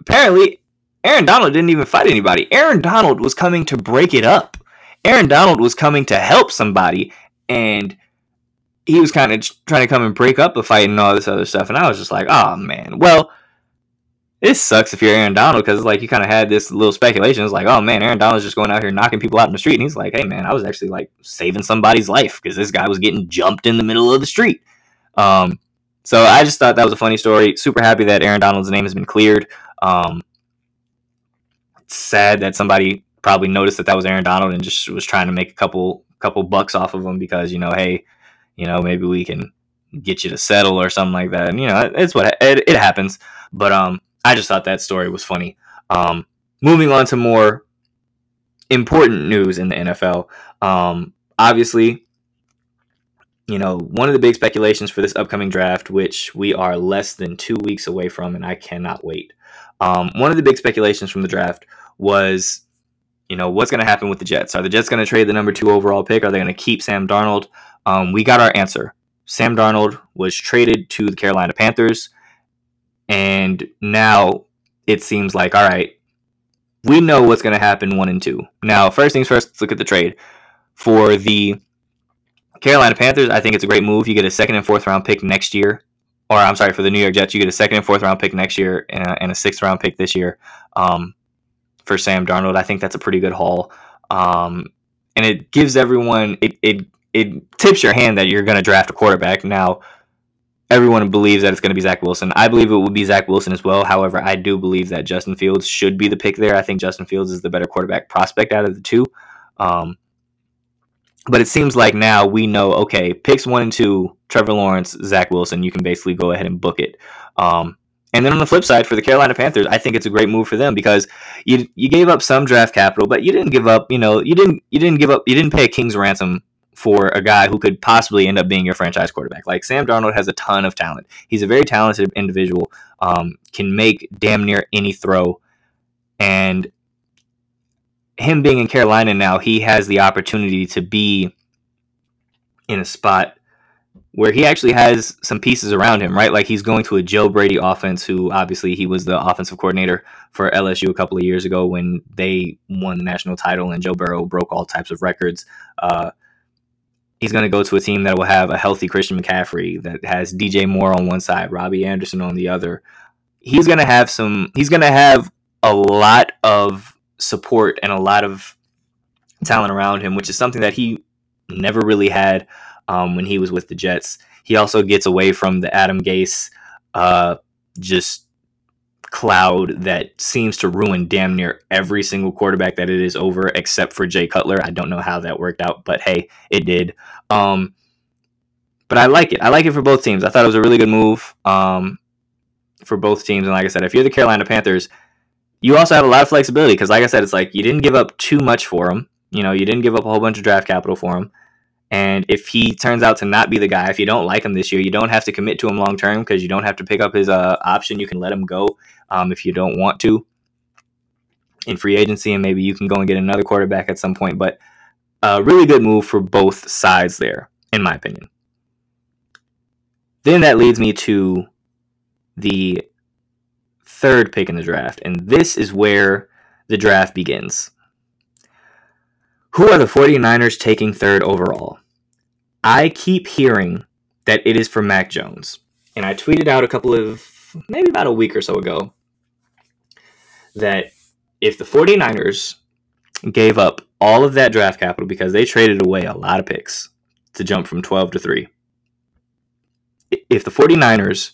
Speaker 1: apparently Aaron Donald didn't even fight anybody. Aaron Donald was coming to break it up. Aaron Donald was coming to help somebody, and he was kind of trying to come and break up a fight and all this other stuff. And I was just like, oh man, well this sucks if you're Aaron Donald because like you kind of had this little speculation. It's like, oh man, Aaron Donald's just going out here knocking people out in the street, and he's like, hey man, I was actually like saving somebody's life because this guy was getting jumped in the middle of the street. Um, so I just thought that was a funny story. Super happy that Aaron Donald's name has been cleared. Um, sad that somebody probably noticed that that was Aaron Donald and just was trying to make a couple couple bucks off of him because you know, hey, you know, maybe we can get you to settle or something like that. And you know, it's what it, it happens. But um, I just thought that story was funny. Um, moving on to more important news in the NFL. Um, obviously, you know, one of the big speculations for this upcoming draft, which we are less than two weeks away from, and I cannot wait. Um, one of the big speculations from the draft was, you know, what's going to happen with the Jets? Are the Jets going to trade the number two overall pick? Are they going to keep Sam Darnold? Um, we got our answer. Sam Darnold was traded to the Carolina Panthers. And now it seems like, all right, we know what's going to happen one and two. Now, first things first, let's look at the trade. For the Carolina Panthers, I think it's a great move. You get a second and fourth round pick next year. Or I'm sorry, for the New York Jets, you get a second and fourth round pick next year and a, and a sixth round pick this year um, for Sam Darnold. I think that's a pretty good haul. Um, and it gives everyone, it, it, it tips your hand that you're going to draft a quarterback. Now, everyone believes that it's going to be Zach Wilson. I believe it will be Zach Wilson as well. However, I do believe that Justin Fields should be the pick there. I think Justin Fields is the better quarterback prospect out of the two. Um, but it seems like now we know okay, picks one and two, Trevor Lawrence, Zach Wilson, you can basically go ahead and book it. Um, and then on the flip side, for the Carolina Panthers, I think it's a great move for them because you you gave up some draft capital, but you didn't give up. You know, you didn't you didn't give up. You didn't pay a king's ransom for a guy who could possibly end up being your franchise quarterback. Like Sam Darnold has a ton of talent. He's a very talented individual. Um, can make damn near any throw, and him being in Carolina now, he has the opportunity to be in a spot where he actually has some pieces around him, right? Like he's going to a Joe Brady offense, who obviously he was the offensive coordinator for LSU a couple of years ago when they won the national title and Joe Burrow broke all types of records. Uh, he's going to go to a team that will have a healthy Christian McCaffrey that has DJ Moore on one side, Robbie Anderson on the other. He's going to have some he's going to have a lot of support and a lot of talent around him, which is something that he never really had um, when he was with the Jets. He also gets away from the Adam Gase uh, just cloud that seems to ruin damn near every single quarterback that it is over except for Jay Cutler. I don't know how that worked out, but hey, it did. Um, but I like it. I like it for both teams. I thought it was a really good move um, for both teams. And like I said, if you're the Carolina Panthers, you also have a lot of flexibility because, like I said, it's like you didn't give up too much for him. You know, you didn't give up a whole bunch of draft capital for him. And if he turns out to not be the guy, if you don't like him this year, you don't have to commit to him long term because you don't have to pick up his uh, option. You can let him go um, if you don't want to in free agency, and maybe you can go and get another quarterback at some point. But a really good move for both sides there, in my opinion. Then that leads me to the third pick in the draft, and this is where the draft begins. Who are the 49ers taking third overall? I keep hearing that it is for Mac Jones. And I tweeted out a couple of, maybe about a week or so ago, that if the 49ers gave up all of that draft capital because they traded away a lot of picks to jump from 12 to 3. If the 49ers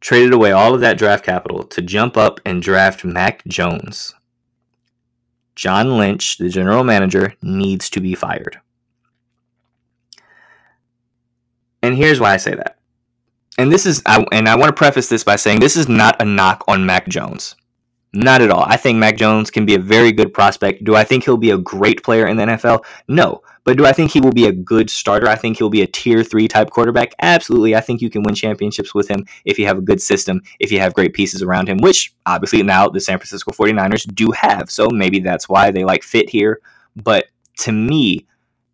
Speaker 1: traded away all of that draft capital to jump up and draft Mac Jones, John Lynch, the general manager, needs to be fired. And here's why I say that. And this is, I, and I want to preface this by saying this is not a knock on Mac Jones. Not at all. I think Mac Jones can be a very good prospect. Do I think he'll be a great player in the NFL? No. But do I think he will be a good starter? I think he'll be a tier three type quarterback. Absolutely. I think you can win championships with him if you have a good system, if you have great pieces around him, which obviously now the San Francisco 49ers do have. So maybe that's why they like fit here. But to me,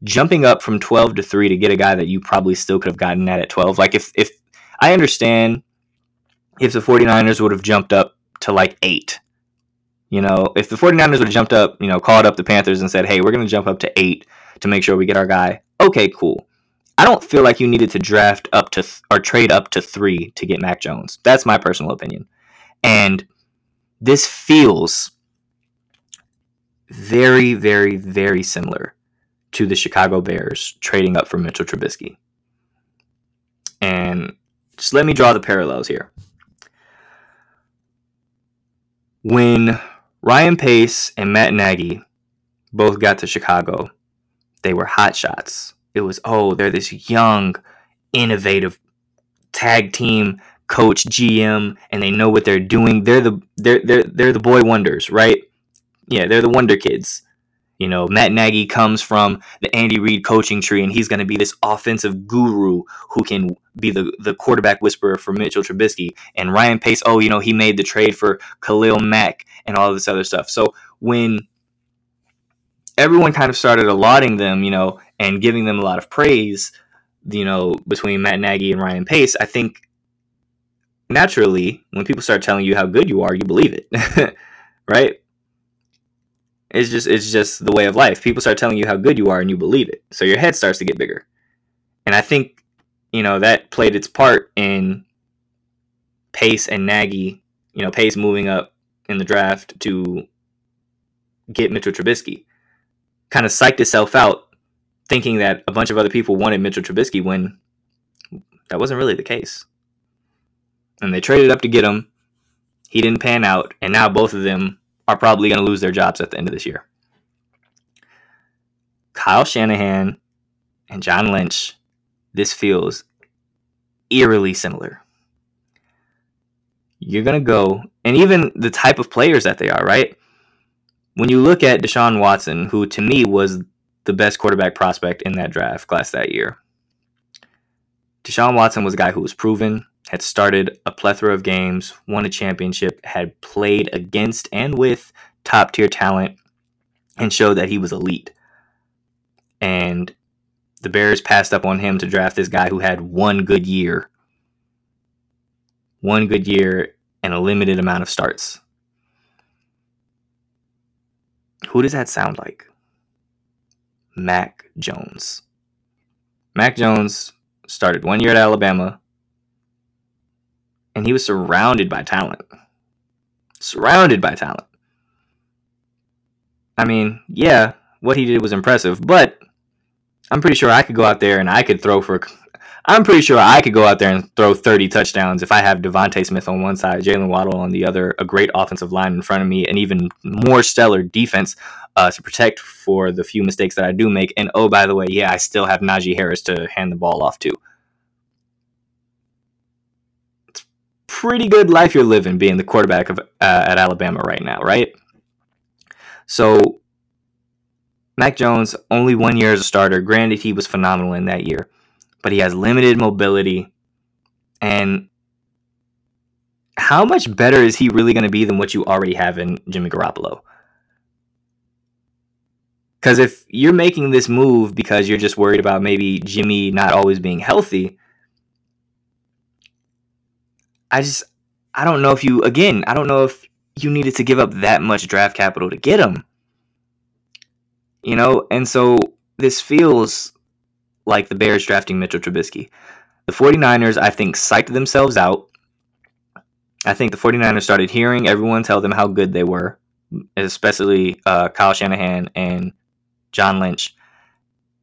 Speaker 1: jumping up from 12 to 3 to get a guy that you probably still could have gotten at at 12, like if, if I understand if the 49ers would have jumped up to like 8 you know, if the 49ers would have jumped up, you know, called up the Panthers and said, hey, we're going to jump up to eight to make sure we get our guy, okay, cool. I don't feel like you needed to draft up to th- or trade up to three to get Mac Jones. That's my personal opinion. And this feels very, very, very similar to the Chicago Bears trading up for Mitchell Trubisky. And just let me draw the parallels here. When Ryan Pace and Matt Nagy both got to Chicago. They were hot shots. It was, oh, they're this young, innovative tag team coach, GM, and they know what they're doing. They're the they're they're they're the boy wonders, right? Yeah, they're the wonder kids. You know, Matt Nagy comes from the Andy Reid coaching tree, and he's going to be this offensive guru who can be the, the quarterback whisperer for Mitchell Trubisky. And Ryan Pace, oh, you know, he made the trade for Khalil Mack and all this other stuff. So when everyone kind of started allotting them, you know, and giving them a lot of praise, you know, between Matt Nagy and Ryan Pace, I think naturally, when people start telling you how good you are, you believe it, right? It's just it's just the way of life. People start telling you how good you are and you believe it. So your head starts to get bigger. And I think, you know, that played its part in Pace and Nagy, you know, Pace moving up in the draft to get Mitchell Trubisky. Kind of psyched itself out thinking that a bunch of other people wanted Mitchell Trubisky when that wasn't really the case. And they traded up to get him. He didn't pan out, and now both of them are probably going to lose their jobs at the end of this year. Kyle Shanahan and John Lynch, this feels eerily similar. You're going to go, and even the type of players that they are, right? When you look at Deshaun Watson, who to me was the best quarterback prospect in that draft class that year, Deshaun Watson was a guy who was proven, had started a plethora of games, won a championship, had played against and with top tier talent, and showed that he was elite. And the Bears passed up on him to draft this guy who had one good year. One good year and a limited amount of starts. Who does that sound like? Mac Jones. Mac Jones started one year at Alabama, and he was surrounded by talent. Surrounded by talent. I mean, yeah, what he did was impressive, but I'm pretty sure I could go out there and I could throw for. I'm pretty sure I could go out there and throw 30 touchdowns if I have DeVonta Smith on one side, Jaylen Waddle on the other, a great offensive line in front of me, and even more stellar defense uh, to protect for the few mistakes that I do make. And oh, by the way, yeah, I still have Najee Harris to hand the ball off to. Pretty good life you're living being the quarterback of uh, at Alabama right now, right? So Mac Jones only one year as a starter. Granted, he was phenomenal in that year, but he has limited mobility. And how much better is he really going to be than what you already have in Jimmy Garoppolo? Because if you're making this move because you're just worried about maybe Jimmy not always being healthy, I just I don't know if you again I don't know if you needed to give up that much draft capital to get him. You know, and so this feels like the Bears drafting Mitchell Trubisky. The 49ers, I think, psyched themselves out. I think the 49ers started hearing everyone tell them how good they were, especially uh, Kyle Shanahan and John Lynch.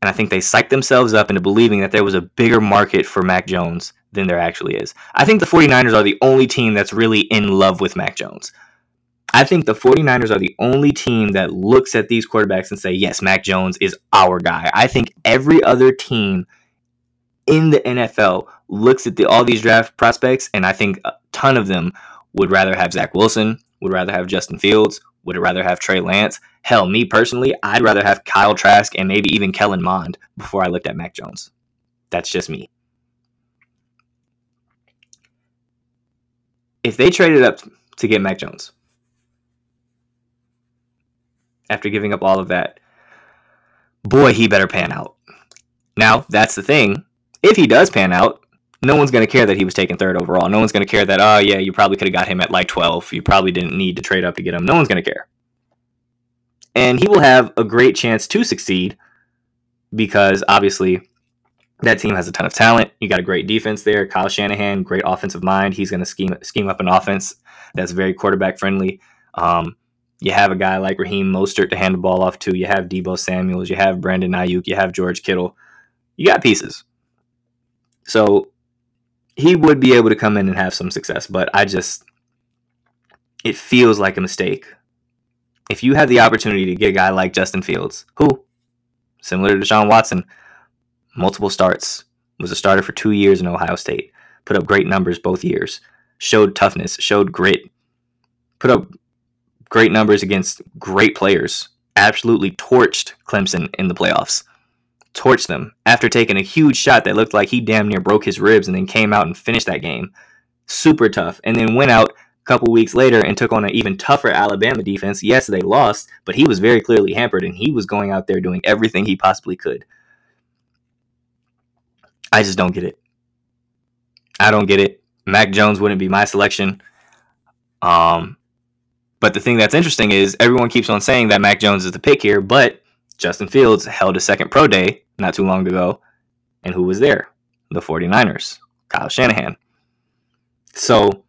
Speaker 1: And I think they psyched themselves up into believing that there was a bigger market for Mac Jones than there actually is. I think the 49ers are the only team that's really in love with Mac Jones. I think the 49ers are the only team that looks at these quarterbacks and say, yes, Mac Jones is our guy. I think every other team in the NFL looks at the, all these draft prospects, and I think a ton of them would rather have Zach Wilson, would rather have Justin Fields, would rather have Trey Lance. Hell, me personally, I'd rather have Kyle Trask and maybe even Kellen Mond before I looked at Mac Jones. That's just me. If they traded up to get Mac Jones, after giving up all of that, boy, he better pan out. Now, that's the thing. If he does pan out, no one's going to care that he was taken third overall. No one's going to care that, oh, yeah, you probably could have got him at like 12. You probably didn't need to trade up to get him. No one's going to care. And he will have a great chance to succeed because obviously that team has a ton of talent. You got a great defense there. Kyle Shanahan, great offensive mind. He's going to scheme scheme up an offense that's very quarterback friendly. Um, you have a guy like Raheem Mostert to hand the ball off to. You have Deebo Samuels. You have Brandon Aiyuk. You have George Kittle. You got pieces. So he would be able to come in and have some success, but I just it feels like a mistake. If you have the opportunity to get a guy like Justin Fields, who, similar to Deshaun Watson, multiple starts, was a starter for two years in Ohio State, put up great numbers both years, showed toughness, showed grit, put up great numbers against great players. Absolutely torched Clemson in the playoffs. Torched them after taking a huge shot that looked like he damn near broke his ribs and then came out and finished that game. Super tough. And then went out a couple weeks later and took on an even tougher Alabama defense. Yes, they lost, but he was very clearly hampered and he was going out there doing everything he possibly could. I just don't get it. I don't get it. Mac Jones wouldn't be my selection. Um, but the thing that's interesting is everyone keeps on saying that Mac Jones is the pick here, but Justin Fields held a second pro day not too long ago. And who was there? The 49ers, Kyle Shanahan. So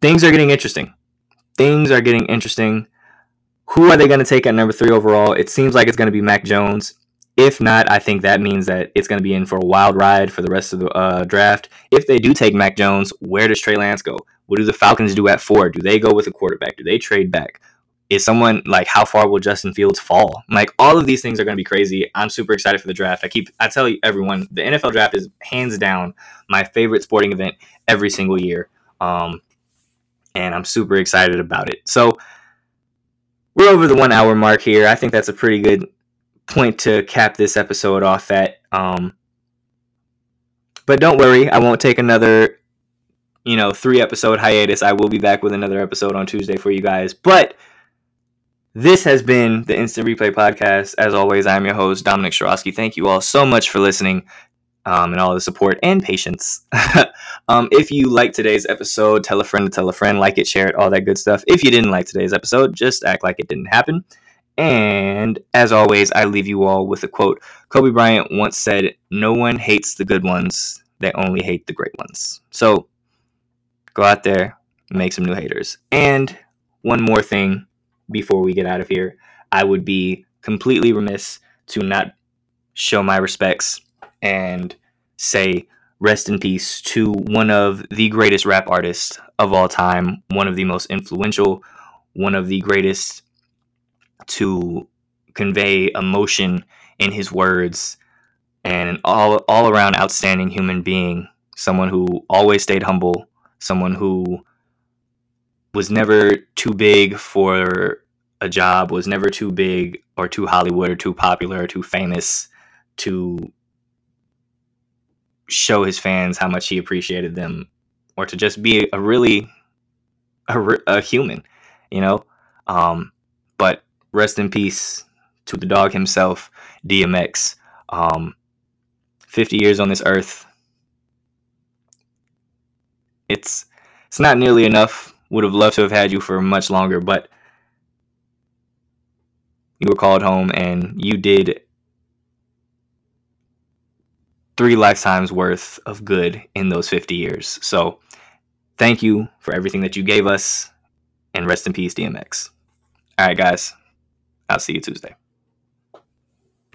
Speaker 1: things are getting interesting. Things are getting interesting. Who are they going to take at number three overall? It seems like it's going to be Mac Jones. If not, I think that means that it's going to be in for a wild ride for the rest of the uh, draft. If they do take Mac Jones, where does Trey Lance go? What do the Falcons do at four? Do they go with a quarterback? Do they trade back? Is someone like how far will Justin Fields fall? Like all of these things are going to be crazy. I'm super excited for the draft. I keep I tell you everyone the NFL draft is hands down my favorite sporting event every single year. Um, and I'm super excited about it. So we're over the one hour mark here. I think that's a pretty good point to cap this episode off at. Um, but don't worry, I won't take another you know, three episode hiatus. I will be back with another episode on Tuesday for you guys. But this has been the Instant Replay Podcast. As always, I'm your host, Dominic Shirosky. Thank you all so much for listening um, and all the support and patience. um, if you like today's episode, tell a friend to tell a friend, like it, share it, all that good stuff. If you didn't like today's episode, just act like it didn't happen. And as always, I leave you all with a quote. Kobe Bryant once said, No one hates the good ones, they only hate the great ones. So, Go out there, make some new haters. And one more thing before we get out of here, I would be completely remiss to not show my respects and say rest in peace to one of the greatest rap artists of all time, one of the most influential, one of the greatest to convey emotion in his words, and an all all around outstanding human being, someone who always stayed humble, someone who was never too big for a job, was never too big or too Hollywood or too popular or too famous to show his fans how much he appreciated them or to just be a really a, a human, you know? Um, but rest in peace to the dog himself, DMX. Um, 50 years on this earth. It's it's not nearly enough. Would have loved to have had you for much longer, but you were called home and you did three lifetimes worth of good in those 50 years. So, thank you for everything that you gave us and rest in peace DMX. All right, guys. I'll see you Tuesday.